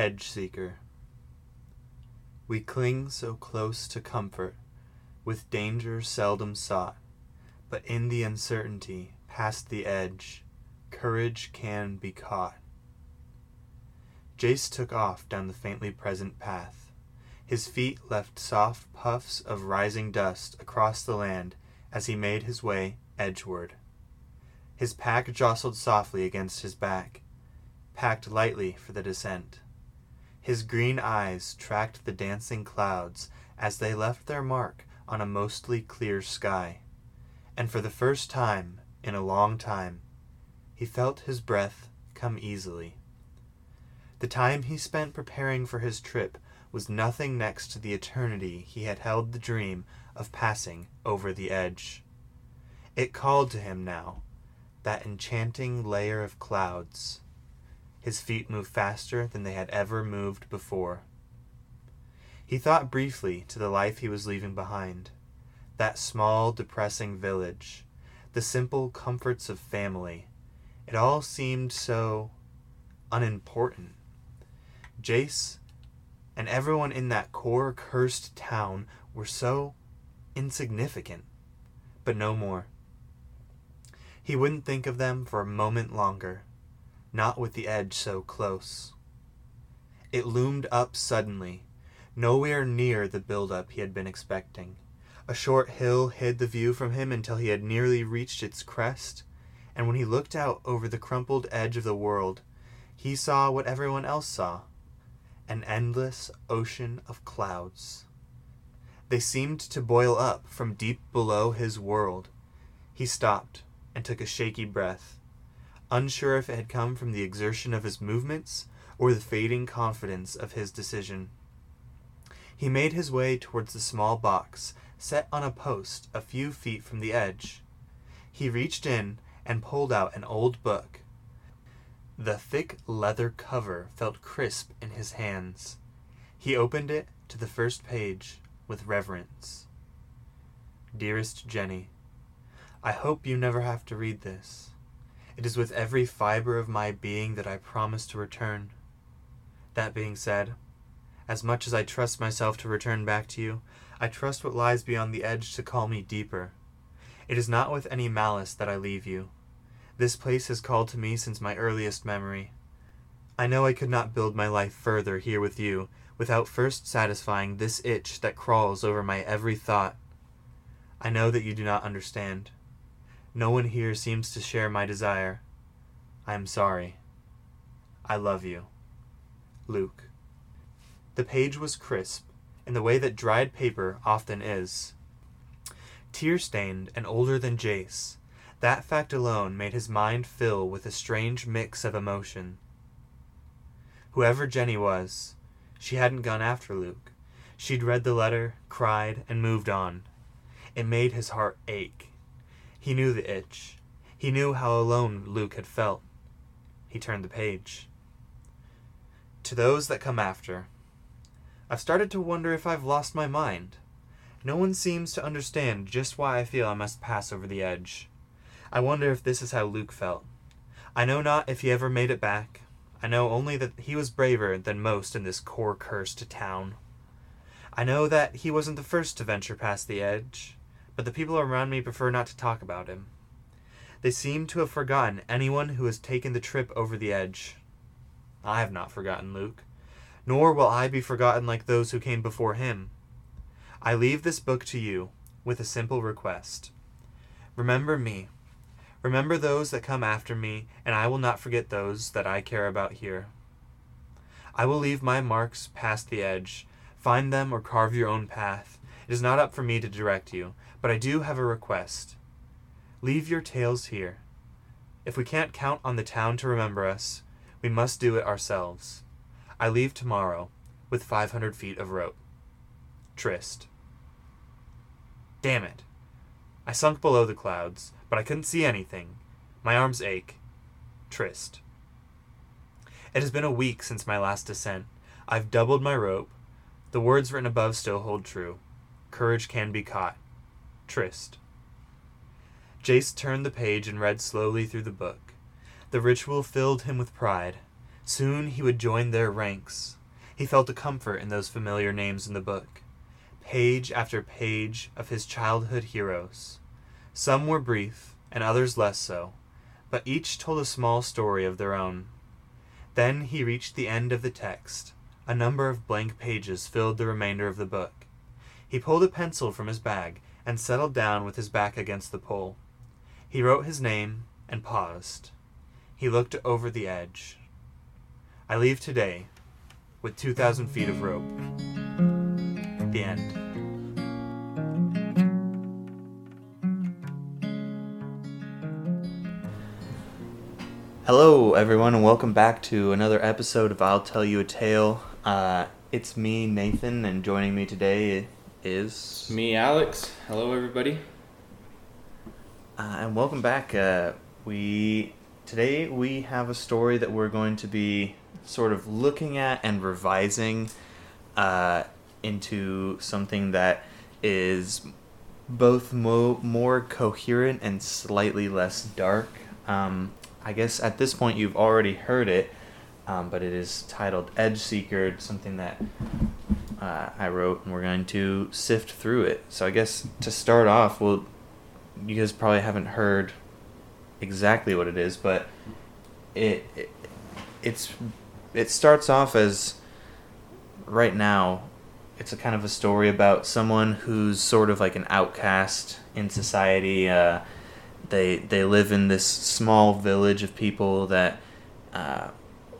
Edge Seeker. We cling so close to comfort, with danger seldom sought, but in the uncertainty, past the edge, courage can be caught. Jace took off down the faintly present path. His feet left soft puffs of rising dust across the land as he made his way edgeward. His pack jostled softly against his back, packed lightly for the descent. His green eyes tracked the dancing clouds as they left their mark on a mostly clear sky, and for the first time in a long time he felt his breath come easily. The time he spent preparing for his trip was nothing next to the eternity he had held the dream of passing over the edge. It called to him now, that enchanting layer of clouds. His feet moved faster than they had ever moved before. He thought briefly to the life he was leaving behind. That small, depressing village, the simple comforts of family. It all seemed so unimportant. Jace and everyone in that core cursed town were so insignificant, but no more. He wouldn't think of them for a moment longer, not with the edge so close. It loomed up suddenly, nowhere near the build-up he had been expecting. A short hill hid the view from him until he had nearly reached its crest, and when he looked out over the crumpled edge of the world, he saw what everyone else saw an endless ocean of clouds. They seemed to boil up from deep below his world. He stopped and took a shaky breath, unsure if it had come from the exertion of his movements or the fading confidence of his decision. He made his way towards the small box set on a post a few feet from the edge. He reached in and pulled out an old book. The thick leather cover felt crisp in his hands. He opened it to the first page with reverence. Dearest Jenny, I hope you never have to read this. It is with every fiber of my being that I promise to return. That being said, as much as I trust myself to return back to you, I trust what lies beyond the edge to call me deeper. It is not with any malice that I leave you. This place has called to me since my earliest memory. I know I could not build my life further here with you without first satisfying this itch that crawls over my every thought. I know that you do not understand. No one here seems to share my desire. I am sorry. I love you. Luke. The page was crisp, in the way that dried paper often is. Tear stained and older than Jace, that fact alone made his mind fill with a strange mix of emotion. Whoever Jenny was, she hadn't gone after Luke. She'd read the letter, cried, and moved on. It made his heart ache. He knew the itch. He knew how alone Luke had felt. He turned the page. To those that come after, I've started to wonder if I've lost my mind. No one seems to understand just why I feel I must pass over the edge. I wonder if this is how Luke felt. I know not if he ever made it back. I know only that he was braver than most in this core cursed town. I know that he wasn't the first to venture past the edge but the people around me prefer not to talk about him. They seem to have forgotten anyone who has taken the trip over the edge. I have not forgotten Luke, nor will I be forgotten like those who came before him. I leave this book to you with a simple request. Remember me. Remember those that come after me, and I will not forget those that I care about here. I will leave my marks past the edge. Find them or carve your own path. It is not up for me to direct you, but I do have a request. Leave your tales here. If we can't count on the town to remember us, we must do it ourselves. I leave tomorrow with 500 feet of rope. Trist. Damn it. I sunk below the clouds, but I couldn't see anything. My arms ache. Trist. It has been a week since my last descent. I've doubled my rope. The words written above still hold true. Courage can be caught. Trist. Jace turned the page and read slowly through the book. The ritual filled him with pride. Soon he would join their ranks. He felt a comfort in those familiar names in the book. Page after page of his childhood heroes. Some were brief, and others less so, but each told a small story of their own. Then he reached the end of the text. A number of blank pages filled the remainder of the book. He pulled a pencil from his bag and settled down with his back against the pole. He wrote his name and paused. He looked over the edge. I leave today with 2,000 feet of rope. The end. Hello, everyone, and welcome back to another episode of I'll Tell You a Tale. Uh, it's me, Nathan, and joining me today is. Me, Alex. Hello, everybody. Uh, and welcome back. Uh, we today we have a story that we're going to be sort of looking at and revising uh, into something that is both mo- more coherent and slightly less dark. Um, I guess at this point you've already heard it, um, but it is titled Edge Seeker, something that uh, I wrote, and we're going to sift through it. So I guess to start off, well, you guys probably haven't heard exactly what it is, but it, it it's it starts off as right now it's a kind of a story about someone who's sort of like an outcast in society. Uh, they they live in this small village of people that, uh,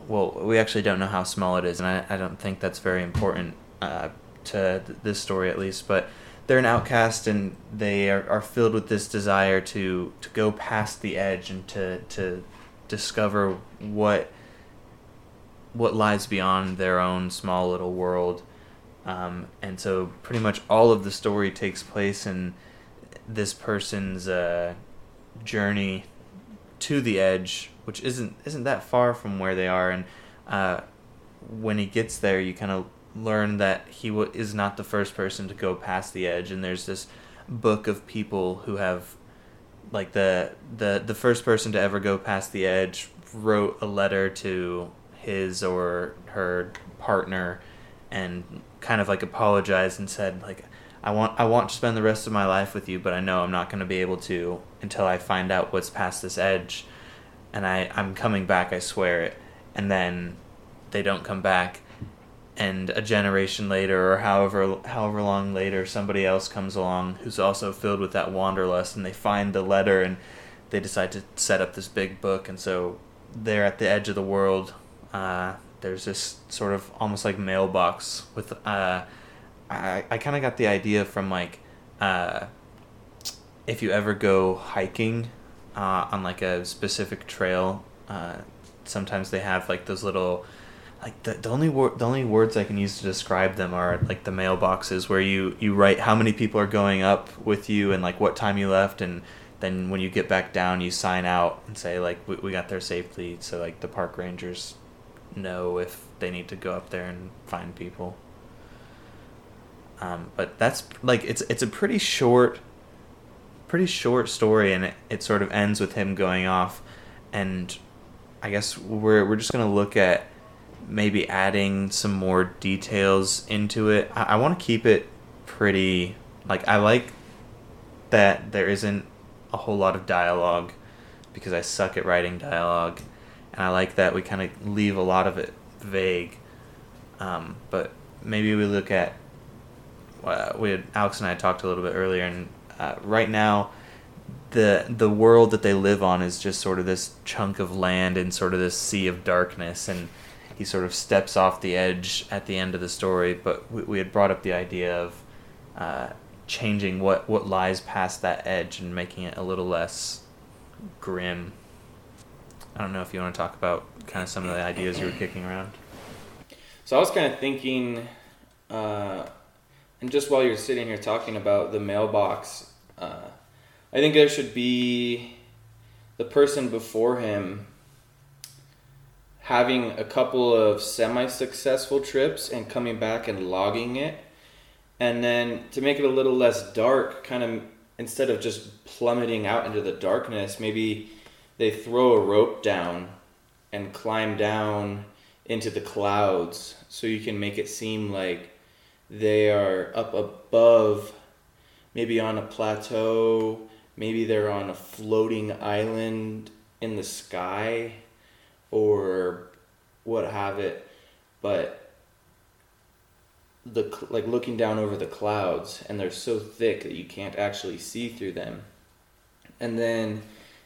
well, we actually don't know how small it is, and I, I don't think that's very important uh, to th- this story at least. But they're an outcast, and they are, are filled with this desire to to go past the edge and to to discover what what lies beyond their own small little world. Um, and so pretty much all of the story takes place in this person's uh, journey to the edge, which isn't isn't that far from where they are. And uh, when he gets there, you kind of learn that he w- is not the first person to go past the edge. And there's this book of people who have like the the the first person to ever go past the edge wrote a letter to his or her partner and kind of like apologized and said like I want I want to spend the rest of my life with you, but I know I'm not going to be able to until I find out what's past this edge. And I I'm coming back, I swear it. And then they don't come back and a generation later or however however long later somebody else comes along who's also filled with that wanderlust and they find the letter and they decide to set up this big book and so they're at the edge of the world. Uh, there's this sort of almost like mailbox with uh, I, I kind of got the idea from like uh, if you ever go hiking uh, on like a specific trail uh, sometimes they have like those little like the, the only word the only words I can use to describe them are like the mailboxes where you you write how many people are going up with you and like what time you left and then when you get back down you sign out and say like we, we got there safely so like the park rangers know if they need to go up there and find people. Um, but that's like it's it's a pretty short pretty short story and it, it sort of ends with him going off and I guess we're we're just gonna look at maybe adding some more details into it. I, I want to keep it pretty like I like that there isn't a whole lot of dialogue because I suck at writing dialogue, and I like that we kind of leave a lot of it vague. Um, but maybe we look at uh, we had, Alex and I talked a little bit earlier, and uh, right now the the world that they live on is just sort of this chunk of land and sort of this sea of darkness and he sort of steps off the edge at the end of the story but we, we had brought up the idea of uh, changing what what lies past that edge and making it a little less grim. I don't know if you want to talk about kind of some of the ideas you were kicking around. So I was kind of thinking, uh, and just while you're sitting here talking about the mailbox, uh, I think there should be the person before him having a couple of semi-successful trips and coming back and logging it, and then to make it a little less dark, kind of instead of just plummeting out into the darkness, maybe they throw a rope down and climb down into the clouds so you can make it seem like they are up above maybe on a plateau maybe they're on a floating island in the sky or what have it but the like looking down over the clouds and they're so thick that you can't actually see through them. And then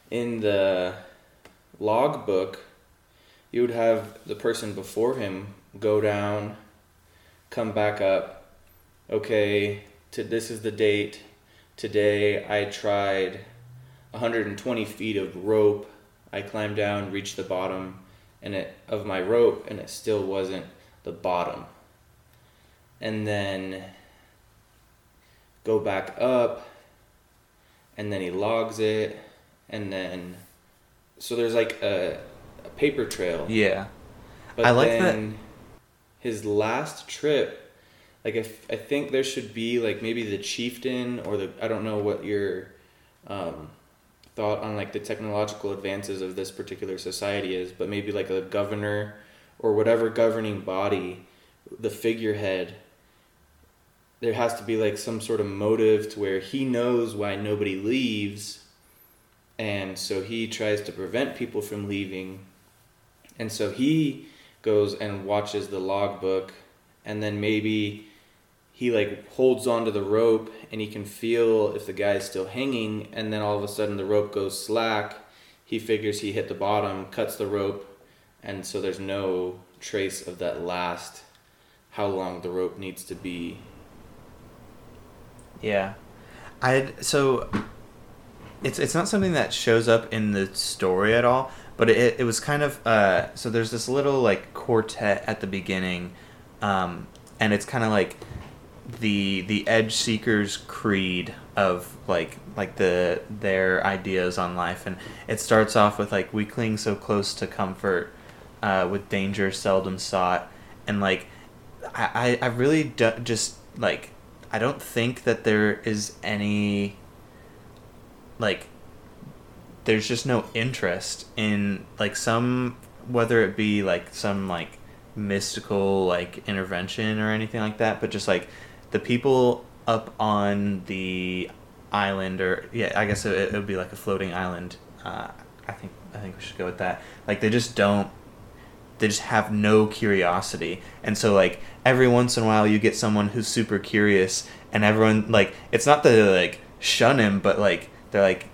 in the logbook you would have the person before him go down come back up. Okay to this is the date. Today i tried 120 feet of rope i climbed down reached the bottom and it of my rope and it still wasn't the bottom. And then go back up and then he logs it and then so there's like a, a paper trail. Yeah. but I like then his last trip like if I think there should be like maybe the chieftain or the I don't know what your um, thought on like the technological advances of this particular society is, but maybe like a governor or whatever governing body, the figurehead. There has to be like some sort of motive to where he knows why nobody leaves, and so he tries to prevent people from leaving, and so he goes and watches the logbook, and then maybe he like holds onto the rope and he can feel if the guy is still hanging and then all of a sudden the rope goes slack. He figures he hit the bottom cuts the rope and so there's no trace of that last how long the rope needs to be. Yeah, I so it's it's not something that shows up in the story at all, but it it was kind of uh so there's this little like quartet at the beginning, um, and it's kind of like the the edge seekers creed of like like the their ideas on life. And it starts off with like we cling so close to comfort uh, with danger seldom sought. And like I, I really do, just like I don't think that there is any like there's just no interest in like some whether it be like some like mystical like intervention or anything like that but just like the people up on the island or yeah i guess it, it would be like a floating island uh, i think i think we should go with that. Like they just don't they just have no curiosity. And so like every once in a while you get someone who's super curious and everyone like it's not that they like shun him but like they're like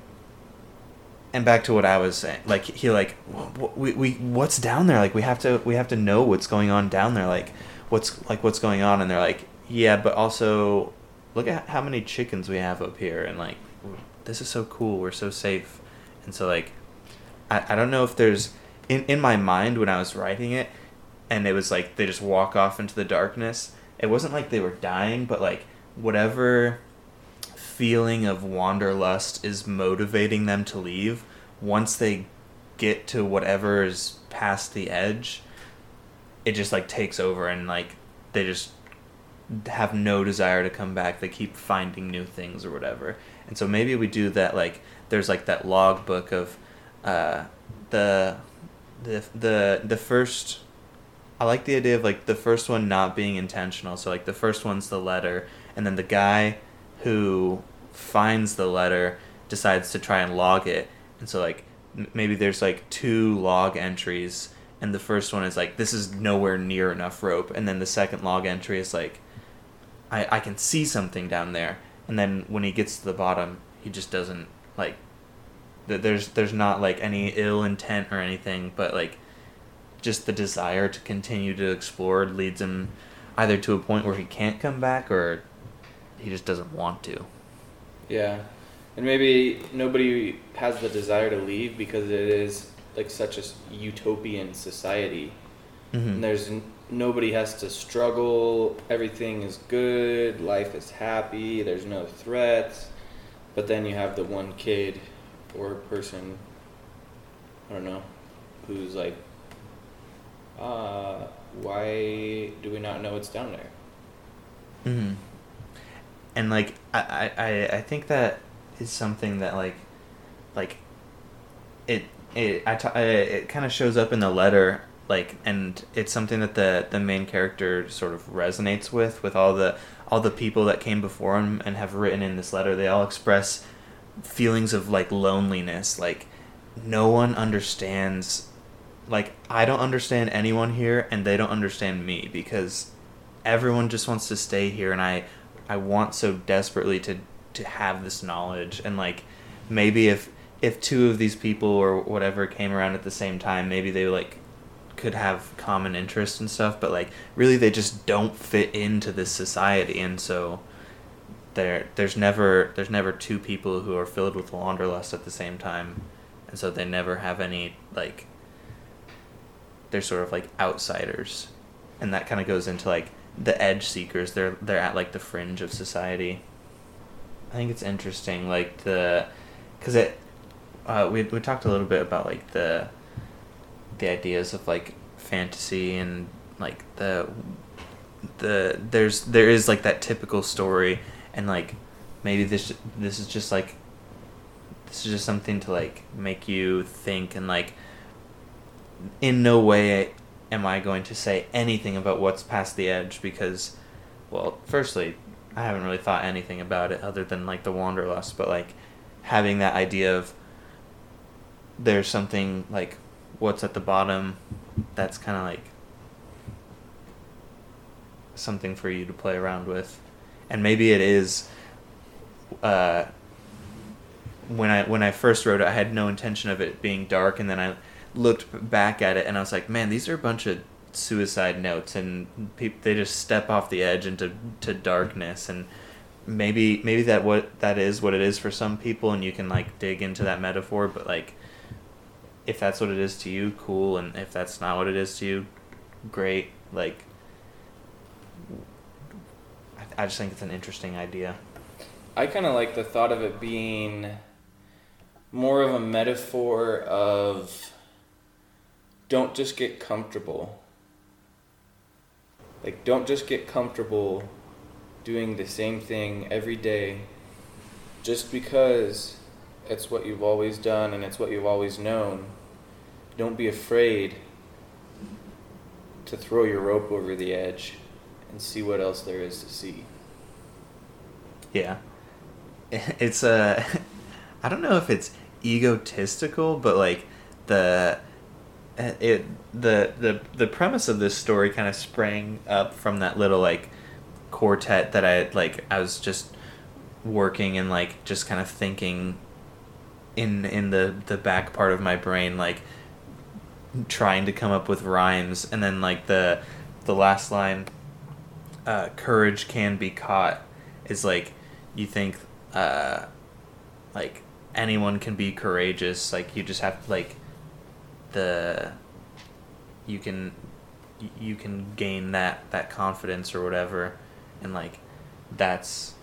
and back to what i was saying like he like "Wh- we, we what's down there? Like we have to we have to know what's going on down there like what's like what's going on and they're like yeah but also look at how many chickens we have up here and like this is so cool we're so safe. And so like i, I don't know if there's in, in my mind when i was writing it and it was like they just walk off into the darkness it wasn't like they were dying but like whatever feeling of wanderlust is motivating them to leave once they get to whatever is past the edge it just like takes over and like they just have no desire to come back they keep finding new things or whatever and so maybe we do that like there's like that log book of uh the the the the first I like the idea of like the first one not being intentional. So like the first one's the letter, and then the guy who finds the letter decides to try and log it. And so like maybe there's like two log entries, and the first one is like this is nowhere near enough rope, and then the second log entry is like I I can see something down there, and then when he gets to the bottom, he just doesn't like. th- There's there's not like any ill intent or anything, but like just the desire to continue to explore leads him either to a point where he can't come back or he just doesn't want to. Yeah, and maybe nobody has the desire to leave because it is like such a utopian society. And Mm-hmm. there's n- nobody has to struggle. Everything is good. Life is happy. There's no threats. But then you have the one kid or person. I don't know, who's like, uh, why do we not know what's down there? hmm And like I, I, I- think that is something that like like it it I t- it kind of shows up in the letter like and it's something that the the main character sort of resonates with with all the all the people that came before him and have written in this letter. They all express feelings of like loneliness like no one understands like I don't understand anyone here and they don't understand me because everyone just wants to stay here and I I want so desperately to to have this knowledge. And like maybe if if two of these people or whatever came around at the same time maybe they like could have common interests and stuff but like really they just don't fit into this society and so there there's never there's never two people who are filled with wanderlust at the same time and so they never have any like they're sort of like outsiders. And that kind of goes into like the edge seekers. They're they're at like the fringe of society. I think it's interesting like the because it uh, we, we talked a little bit about like the the ideas of like fantasy and like the the there's there is like that typical story and like maybe this this is just like this is just something to like make you think and like in no way am I going to say anything about what's past the edge because well firstly I haven't really thought anything about it other than like the wanderlust but like having that idea of there's something like what's at the bottom that's kind of like something for you to play around with. And maybe it is uh, when I when I first wrote it I had no intention of it being dark and then I looked back at it and I was like man these are a bunch of suicide notes and pe- they just step off the edge into to darkness and maybe maybe that what that is what it is for some people and you can like dig into that metaphor but like if that's what it is to you cool and if that's not what it is to you great like I, I just think it's an interesting idea. I kind of like the thought of it being more of a metaphor of don't just get comfortable. Like don't just get comfortable doing the same thing every day just because it's what you've always done and it's what you've always known. Don't be afraid to throw your rope over the edge and see what else there is to see. Yeah. It's uh, a I don't know if it's egotistical, but like the uh, it the the the premise of this story kind of sprang up from that little like quartet that I like I was just working and like just kind of thinking in in the the back part of my brain like trying to come up with rhymes and then like the the last line uh, courage can be caught is like you think uh, like anyone can be courageous like you just have like the you can you can gain that that confidence or whatever and like that's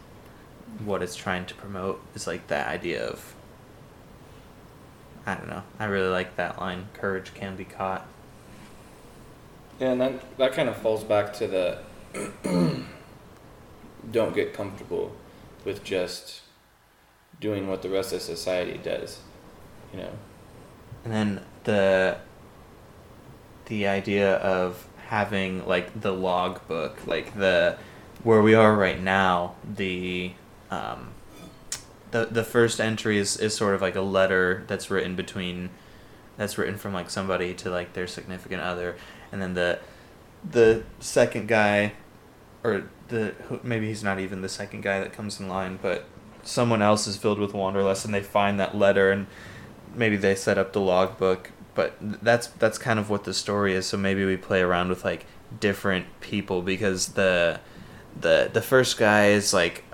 what it's trying to promote is like that idea of I don't know. I really like that line. Courage can be caught. Yeah, and that that kind of falls back to the don't get comfortable with just doing what the rest of society does, you know. And then the the idea of having like the log book, like the where we are right now, the um, the the first entry is, is sort of like a letter that's written between that's written from like somebody to like their significant other. And then the the second guy or the maybe he's not even the second guy that comes in line but someone else is filled with wanderlust and they find that letter and maybe they set up the logbook. But that's that's kind of what the story is. So maybe we play around with like different people because the the the first guy is like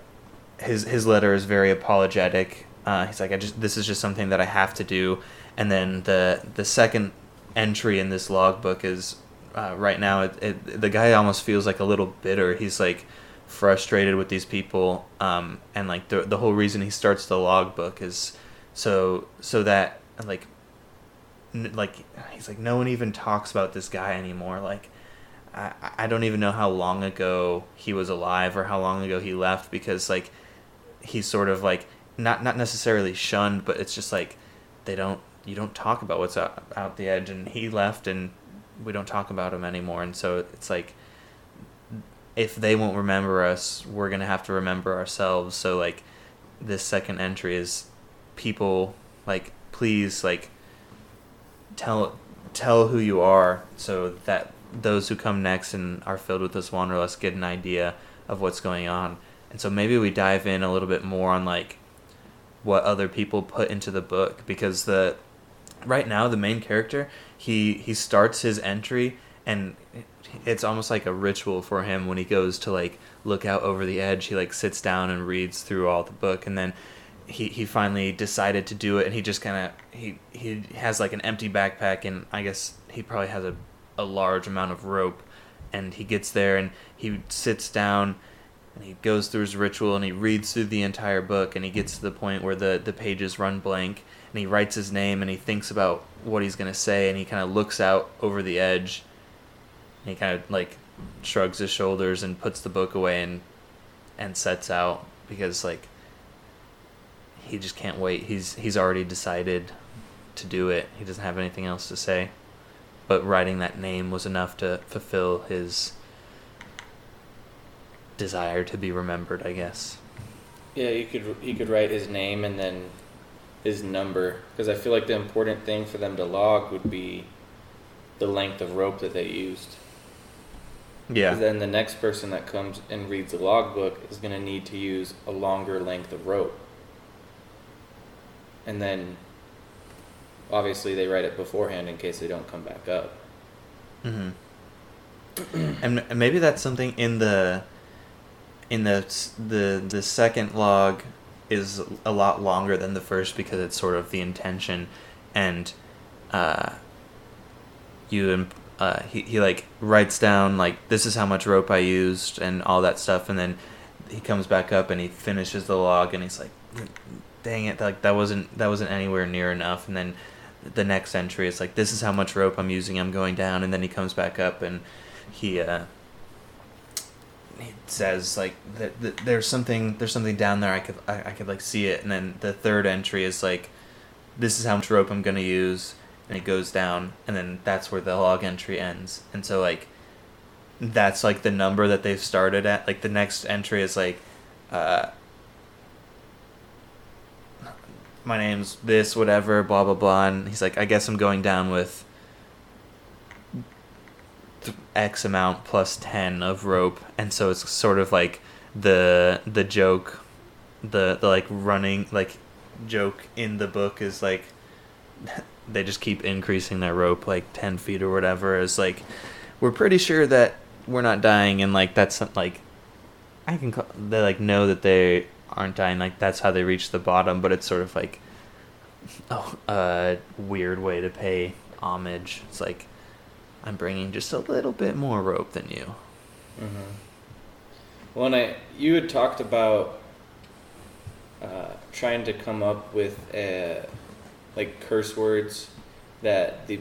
his his letter is very apologetic. Uh, he's like, I just this is just something that I have to do. And then the the second entry in this logbook is uh, right now it, it, the guy almost feels like a little bitter. He's like frustrated with these people, um, and like the the whole reason he starts the logbook is so so that like n- like he's like no one even talks about this guy anymore. Like I I don't even know how long ago he was alive or how long ago he left because like he's sort of like not not necessarily shunned, but it's just like they don't you don't talk about what's out out the edge, and he left, and we don't talk about him anymore and so it's like if they won't remember us we're gonna have to remember ourselves so like this second entry is people like please like tell tell who you are so that those who come next and are filled with this wanderlust get an idea of what's going on and so maybe we dive in a little bit more on like what other people put into the book because the right now the main character he he starts his entry and it's almost like a ritual for him when he goes to like look out over the edge. He like sits down and reads through all the book and then he, he finally decided to do it and he just kind of he he has like an empty backpack and i guess he probably has a, a large amount of rope and he gets there and he sits down and he goes through his ritual and he reads through the entire book and he gets to the point where the, the pages run blank and he writes his name and he thinks about what he's going to say and he kind of looks out over the edge. And he kind of like shrugs his shoulders and puts the book away and and sets out because like he just can't wait. He's he's already decided to do it. He doesn't have anything else to say. But writing that name was enough to fulfill his desire to be remembered, I guess. Yeah, he could he could write his name and then his number because I feel like the important thing for them to log would be the length of rope that they used. Yeah. Then the next person that comes and reads the logbook is going to need to use a longer length of rope. And then obviously they write it beforehand in case they don't come back up. Mhm. and and maybe that's something in the in the the the second log is a lot longer than the first because it's sort of the intention and uh you uh he, he like writes down like this is how much rope I used and all that stuff and then he comes back up and he finishes the log and he's like dang it like that wasn't that wasn't anywhere near enough. And then the next entry is like this is how much rope I'm using. I'm going down. And then he comes back up and he uh he says like that, that there's something there's something down there I could I, I could like see it. And then the third entry is like this is how much rope I'm gonna use. And it goes down and then that's where the log entry ends. And so like that's like the number that they've started at. Like the next entry is like uh my name's this whatever blah blah blah. And he's like I guess I'm going down with X amount plus 10 of rope and so it's sort of like the the joke the the like running like joke in the book is like they just keep increasing their rope like 10 feet or whatever. Is like we're pretty sure that we're not dying and like that's like I can call, they like know that they aren't dying like that's how they reach the bottom but it's sort of like oh a weird way to pay homage. It's like I'm bringing just a little bit more rope than you. Mm-hmm. Well, and I, you had talked about uh, trying to come up with uh, like curse words that the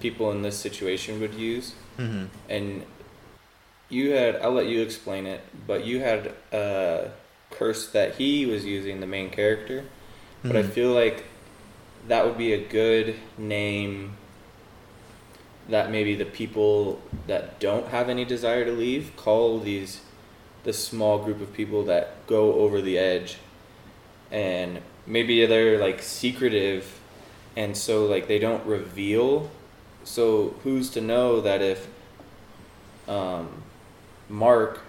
people in this situation would use, mm-hmm. and you had. I'll let you explain it, but you had a curse that he was using, the main character. Mm-hmm. But I mm-hmm. feel like that would be a good name that maybe the people that don't have any desire to leave call these the small group of people that go over the edge. And maybe they're like secretive and so like they don't reveal. So who's to know that if um, mark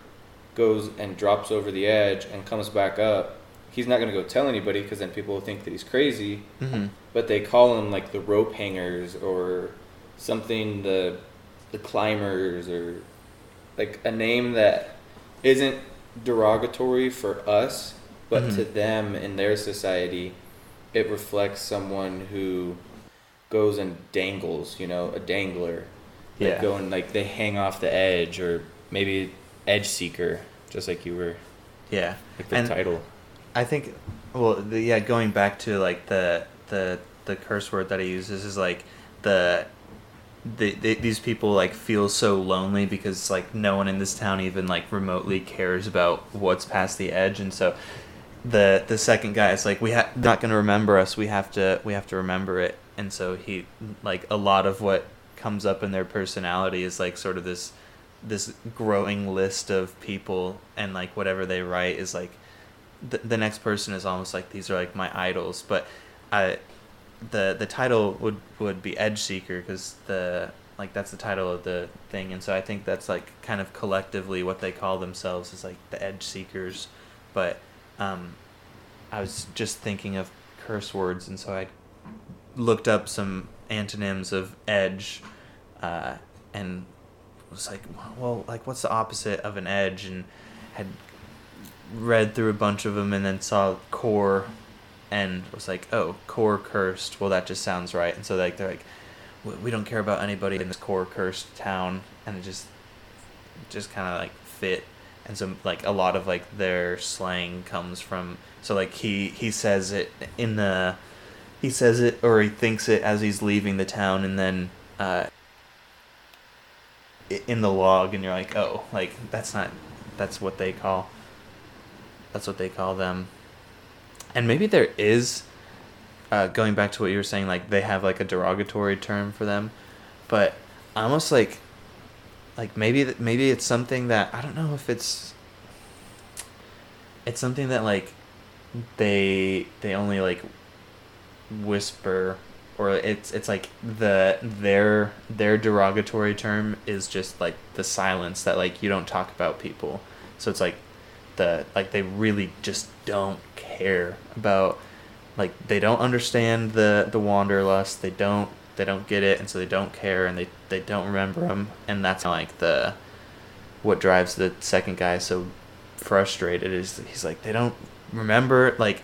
goes and drops over the edge and comes back up he's not going to go tell anybody because then people will think that he's crazy. Mm-hmm. but they call him like the rope hangers or something the the climbers or like a name that isn't derogatory for us, but mm-hmm. to them in their society, it reflects someone who goes and dangles, you know, a dangler. Yeah. Like go and like they hang off the edge or maybe edge seeker, just like you were. Yeah. Like the and title. I think well the, yeah, going back to like the the the curse word that he uses is like the they, they, these people like feel so lonely because like no one in this town even like remotely cares about what's past the edge and so the the second guy is like we have not going to remember us we have to we have to remember it. And so he like a lot of what comes up in their personality is like sort of this this growing list of people and like whatever they write is like the, the next person is almost like these are like my idols. But i the the title would would be edge seeker because the like that's the title of the thing and so i think that's like kind of collectively what they call themselves is like the edge seekers. But um i was just thinking of curse words and so i looked up some antonyms of edge uh, and was like well like what's the opposite of an edge? And had read through a bunch of them and then saw core and was like oh core cursed. Well that just sounds right. And so like they're like "We- don't care about anybody in this core cursed town. And it just just kind of like fit. And so like a lot of like their slang comes from so like he he says it in the he says it or he thinks it as he's leaving the town and then uh in the log and you're like oh like that's not that's what they call that's what they call them and maybe there is uh, going back to what you were saying like they have like a derogatory term for them. But almost like like maybe maybe it's something that i don't know if it's it's something that like they they only like whisper or it's it's like the their their derogatory term is just like the silence that like you don't talk about people. So it's like the like they really just don't care about like they don't understand the the wanderlust they don't they don't get it and so they don't care and they they don't remember them and that's like the what drives the second guy so frustrated is he's like they don't remember like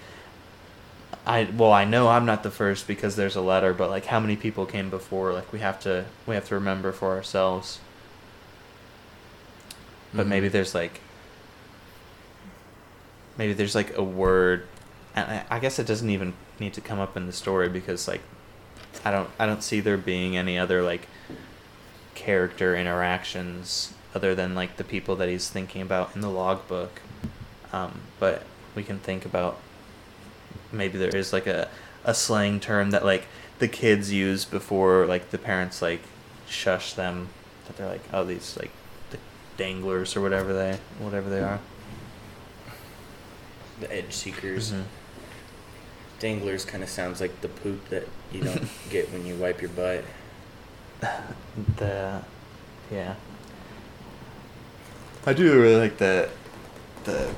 I well I know I'm not the first because there's a letter but like how many people came before like we have to we have to remember for ourselves but Mhm. maybe there's like maybe there's like a word and I- guess it doesn't even need to come up in the story because like I don't I don't see there being any other like character interactions other than like the people that he's thinking about in the logbook. Um, but we can think about maybe there is like a, a slang term that like the kids use before like the parents like shush them that they're like oh these like the danglers or whatever they whatever they are. The edge seekers. Mhm. Danglers kind of sounds like the poop that you don't get when you wipe your butt. the yeah i do really like the the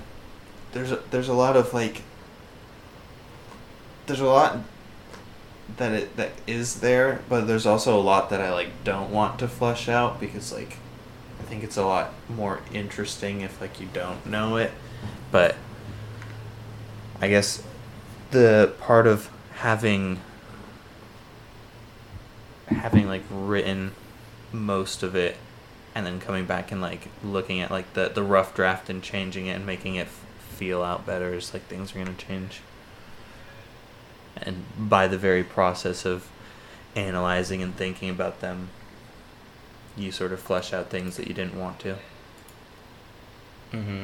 there's a there's a lot of like there's a lot that it that is there but there's also a lot that i like don't want to flush out because like i think it's a lot more interesting if like you don't know it but i guess the part of having having like written most of it and then coming back and like looking at like the the rough draft and changing it and making it feel out better is like things are going to change and by the very process of analyzing and thinking about them you sort of flesh out things that you didn't want to Mm-hmm.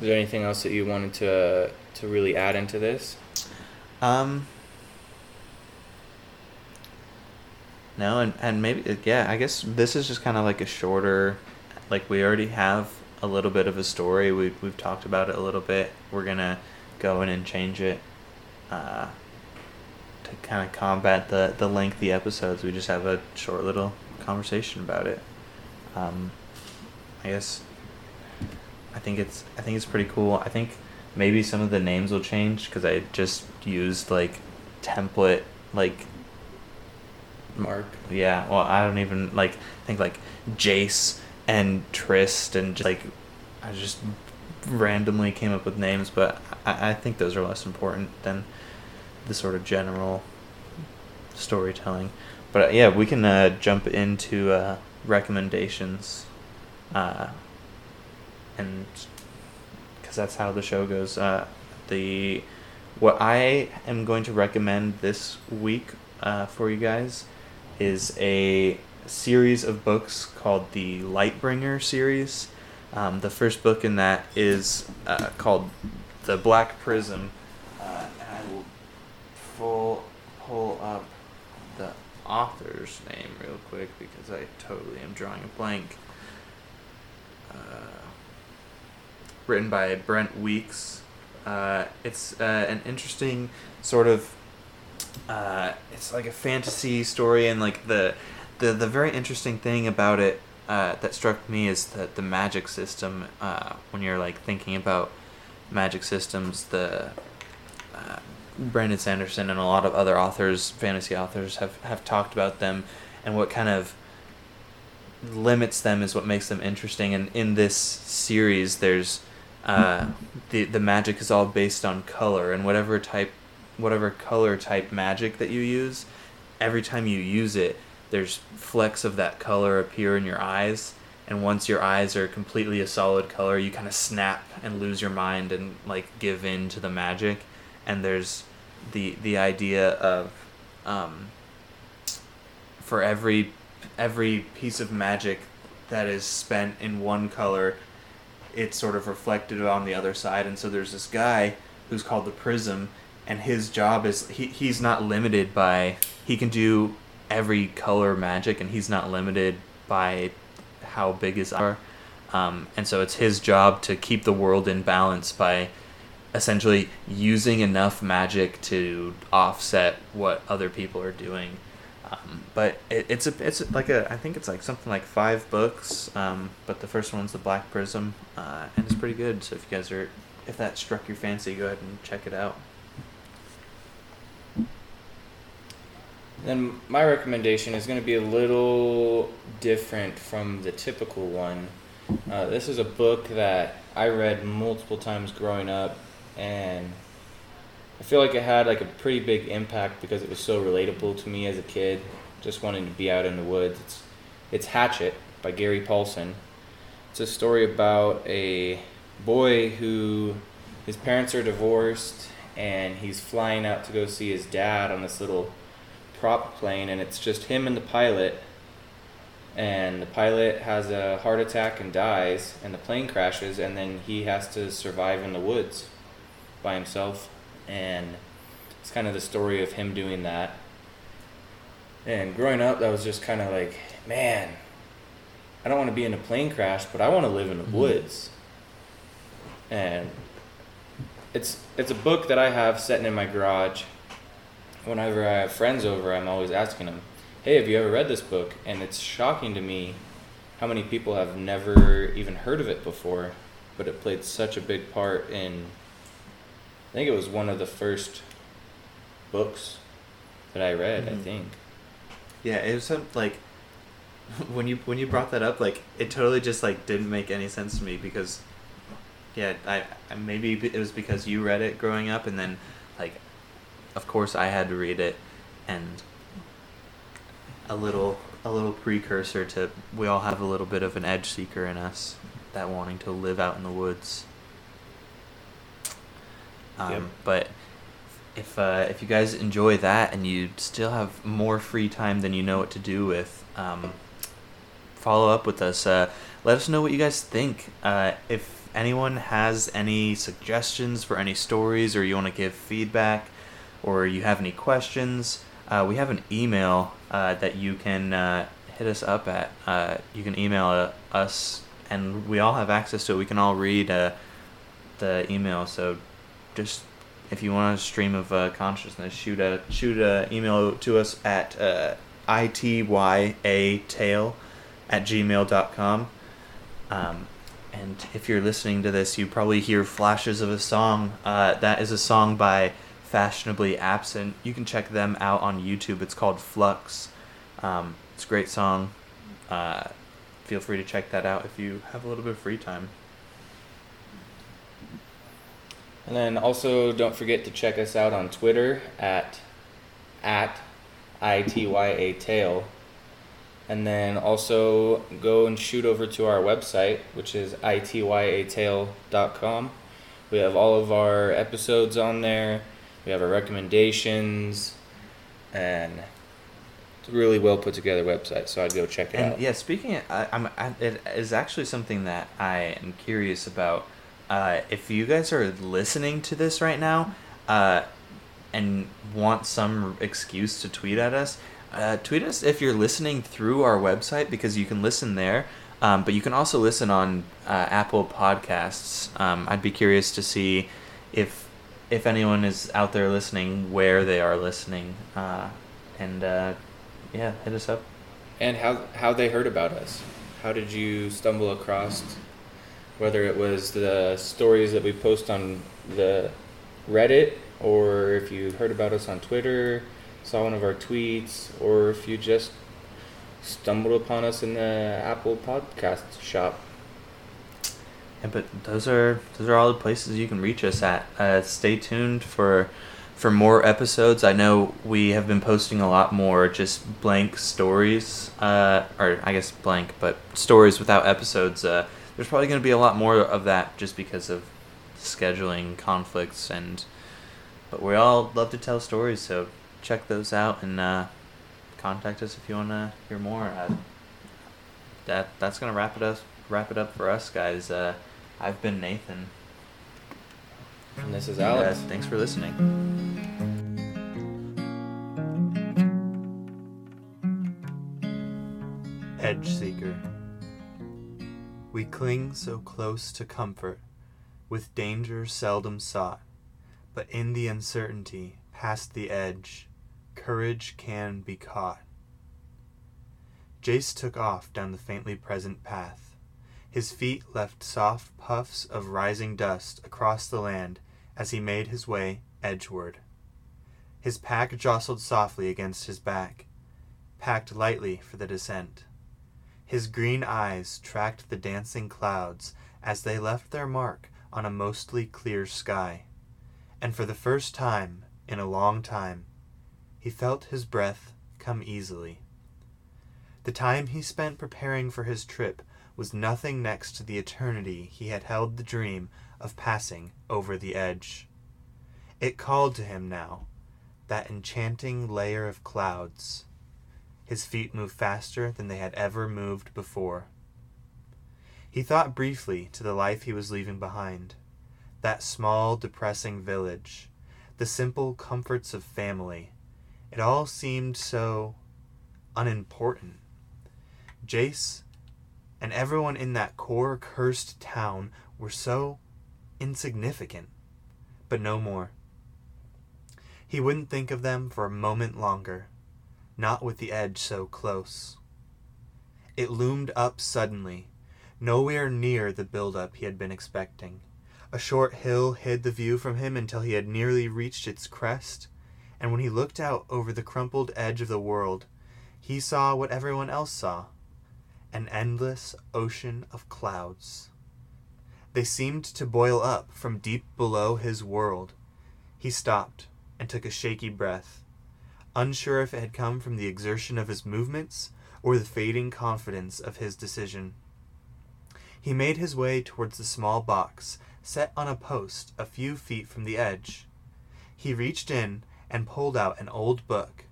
Is there anything else that you wanted to to really add into this? Um. No, and and maybe yeah, I guess this is just kind of like a shorter, like we already have a little bit of a story. We we've talked about it a little bit. We're gonna go in and change it, uh, to kind of combat the the lengthy episodes. We just have a short little conversation about it. Um, I guess. I think it's I think it's pretty cool. I think maybe some of the names will change because I just used like template like Mark. yeah. Well, I don't even like think like Jace and Trist and just like I just randomly came up with names, but I, I think those are less important than the sort of general storytelling. But uh, yeah, we can uh, jump into uh, recommendations, uh, and because that's how the show goes. Uh, the what I am going to recommend this week uh, for you guys is a series of books called the Lightbringer series. Um, the first book in that is uh, called The Black Prism. Uh, and I will full pull up the author's name real quick because I totally am drawing a blank. Uh, written by Brent Weeks. Uh, it's uh, an interesting sort of. Uh, it's like a fantasy story, and like the, the the very interesting thing about it uh, that struck me is that the magic system. Uh, when you're like thinking about magic systems, the uh, Brandon Sanderson and a lot of other authors, fantasy authors, have have talked about them, and what kind of limits them is what makes them interesting. And in this series, there's uh, the the magic is all based on color and whatever type, whatever color type magic that you use, every time you use it, there's flecks of that color appear in your eyes. And once your eyes are completely a solid color, you kind of snap and lose your mind and like give in to the magic. And there's the the idea of um, for every every piece of magic that is spent in one color, it's sort of reflected on the other side. And so there's this guy who's called the Prism, and his job is he, he's not limited by he can do every color magic, and he's not limited by how big his are. Um, and so it's his job to keep the world in balance by essentially using enough magic to offset what other people are doing. Um, but it, it's a it's like a I think it's like something like five books. Um, but the first one's the Black Prism, uh, and it's pretty good. So if you guys are if that struck your fancy, go ahead and check it out. Then my recommendation is going to be a little different from the typical one. Uh, this is a book that I read multiple times growing up, and I feel like it had like a pretty big impact because it was so relatable to me as a kid, just wanting to be out in the woods. It's it's Hatchet by Gary Paulsen. It's a story about a boy who his parents are divorced and he's flying out to go see his dad on this little prop plane and it's just him and the pilot and the pilot has a heart attack and dies and the plane crashes and then he has to survive in the woods by himself and it's kind of the story of him doing that. And growing up, that was just kind of like, man, I don't want to be in a plane crash, but I want to live in the mm-hmm. woods. And it's it's a book that I have sitting in my garage. Whenever I have friends over, I'm always asking them, "Hey, have you ever read this book?" And it's shocking to me how many people have never even heard of it before, but it played such a big part in I think it was one of the first books that I read. Mm-hmm. I think. Yeah, it was some, like when you when you brought that up, like it totally just like didn't make any sense to me because, yeah, I, I maybe it was because you read it growing up, and then like, of course I had to read it, and a little a little precursor to we all have a little bit of an edge seeker in us that wanting to live out in the woods um, yep. But if uh, if you guys enjoy that and you still have more free time than you know what to do with, um, follow up with us. Uh, let us know what you guys think. Uh, if anyone has any suggestions for any stories, or you want to give feedback, or you have any questions, uh, we have an email uh, that you can uh, hit us up at. you can email us, and we all have access to it. We can all read the email. So just if you want a stream of uh, consciousness, shoot a shoot a email to us at uh, ityatale at gmail.com. Um, and if you're listening to this, you probably hear flashes of a song. Uh, that is a song by Fashionably Absent. You can check them out on YouTube. It's called Flux. Um, it's a great song. Uh, feel free to check that out if you have a little bit of free time. And then also don't forget to check us out on Twitter at at ITYA Tale. And then also go and shoot over to our website, which is ityatale.com. We have all of our episodes on there. We have our recommendations, and it's a really well put together website. So I'd go check it and out. Yeah, speaking, of, I, I'm, I, it is actually something that I am curious about uh, if you guys are listening to this right now uh, and want some excuse to tweet at us, uh, tweet us if you're listening through our website because you can listen there. Um, but you can also listen on uh, Apple Podcasts. Um, I'd be curious to see if if anyone is out there listening, where they are listening, uh, and uh, yeah, hit us up. And how how they heard about us. How did you stumble across? Whether it was the stories that we post on the Reddit, or if you heard about us on Twitter, saw one of our tweets, or if you just stumbled upon us in the Apple Podcast shop. Yeah, but those are those are all the places you can reach us at. Uh, stay tuned for for more episodes. I know we have been posting a lot more just blank stories, uh, or I guess blank, but stories without episodes. Uh, there's probably going to be a lot more of that just because of scheduling conflicts and. But we all love to tell stories, so check those out and uh, contact us if you want to hear more. Uh, that that's gonna wrap it up. Wrap it up for us, guys. Uh, I've been Nathan. And this is Alex. Thanks for listening. Edge Seeker. We cling so close to comfort, with danger seldom sought, but in the uncertainty, past the edge, courage can be caught. Jace took off down the faintly present path. His feet left soft puffs of rising dust across the land as he made his way edgeward. His pack jostled softly against his back, packed lightly for the descent. His green eyes tracked the dancing clouds as they left their mark on a mostly clear sky. And for the first time in a long time, he felt his breath come easily. The time he spent preparing for his trip was nothing next to the eternity he had held the dream of passing over the edge. It called to him now, that enchanting layer of clouds. His feet moved faster than they had ever moved before. He thought briefly to the life he was leaving behind, that small, depressing village, the simple comforts of family, it all seemed so unimportant. Jace and everyone in that core cursed town were so insignificant, but no more. He wouldn't think of them for a moment longer, not with the edge so close. It loomed up suddenly, nowhere near the build-up he had been expecting. A short hill hid the view from him until he had nearly reached its crest, and when he looked out over the crumpled edge of the world, he saw what everyone else saw an endless ocean of clouds. They seemed to boil up from deep below his world. He stopped and took a shaky breath, unsure if it had come from the exertion of his movements or the fading confidence of his decision. He made his way towards the small box set on a post a few feet from the edge. He reached in and pulled out an old book.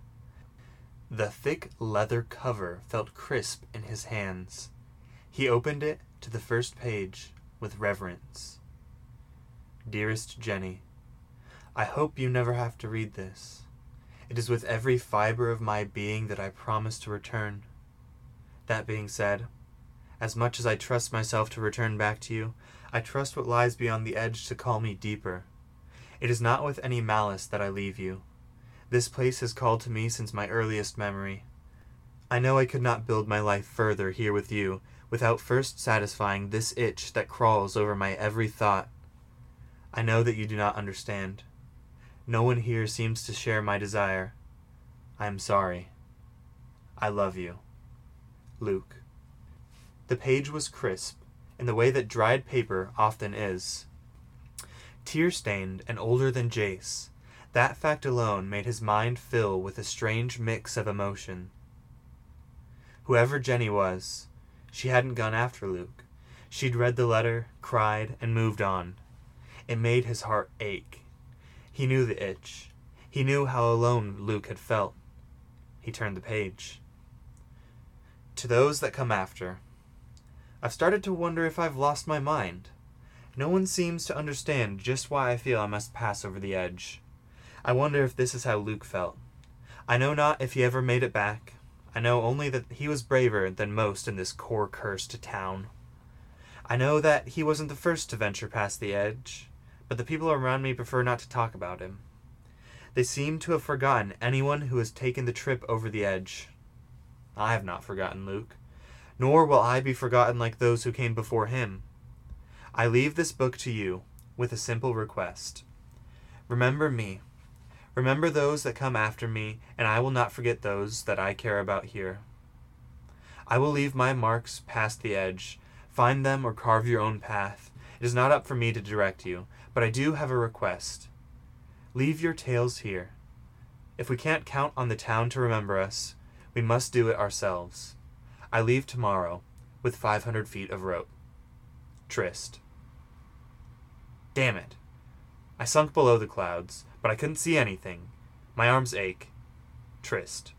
The thick leather cover felt crisp in his hands. He opened it to the first page with reverence. Dearest Jenny, I hope you never have to read this. It is with every fiber of my being that I promise to return. That being said, as much as I trust myself to return back to you, I trust what lies beyond the edge to call me deeper. It is not with any malice that I leave you. This place has called to me since my earliest memory. I know I could not build my life further here with you without first satisfying this itch that crawls over my every thought. I know that you do not understand. No one here seems to share my desire. I am sorry. I love you. Luke. The page was crisp, in the way that dried paper often is. Tear stained and older than Jace, that fact alone made his mind fill with a strange mix of emotion. Whoever Jenny was, she hadn't gone after Luke. She'd read the letter, cried, and moved on. It made his heart ache. He knew the itch. He knew how alone Luke had felt. He turned the page. To those that come after, I've started to wonder if I've lost my mind. No one seems to understand just why I feel I must pass over the edge. I wonder if this is how Luke felt. I know not if he ever made it back. I know only that he was braver than most in this core cursed town. I know that he wasn't the first to venture past the edge, but the people around me prefer not to talk about him. They seem to have forgotten anyone who has taken the trip over the edge. I have not forgotten Luke, nor will I be forgotten like those who came before him. I leave this book to you with a simple request. Remember me. Remember those that come after me, and I will not forget those that I care about here. I will leave my marks past the edge. Find them or carve your own path. It is not up for me to direct you, but I do have a request. Leave your tales here. If we can't count on the town to remember us, we must do it ourselves. I leave tomorrow with 500 feet of rope. Trist. Damn it. I sunk below the clouds, but I couldn't see anything. My arms ache. Trist.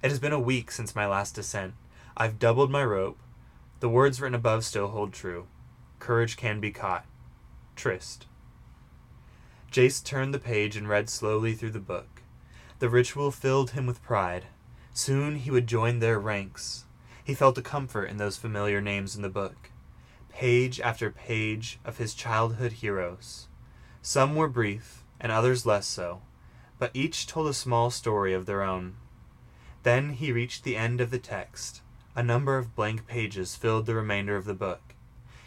It has been a week since my last descent. I've doubled my rope. The words written above still hold true. Courage can be caught. Trist. Jace turned the page and read slowly through the book. The ritual filled him with pride. Soon he would join their ranks. He felt a comfort in those familiar names in the book. Page after page of his childhood heroes. Some were brief, and others less so, but each told a small story of their own. Then he reached the end of the text. A number of blank pages filled the remainder of the book.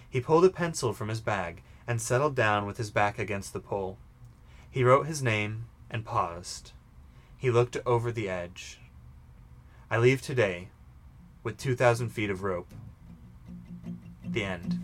He pulled a pencil from his bag and settled down with his back against the pole. He wrote his name and paused. He looked over the edge. I leave today with 2,000 feet of rope. The end.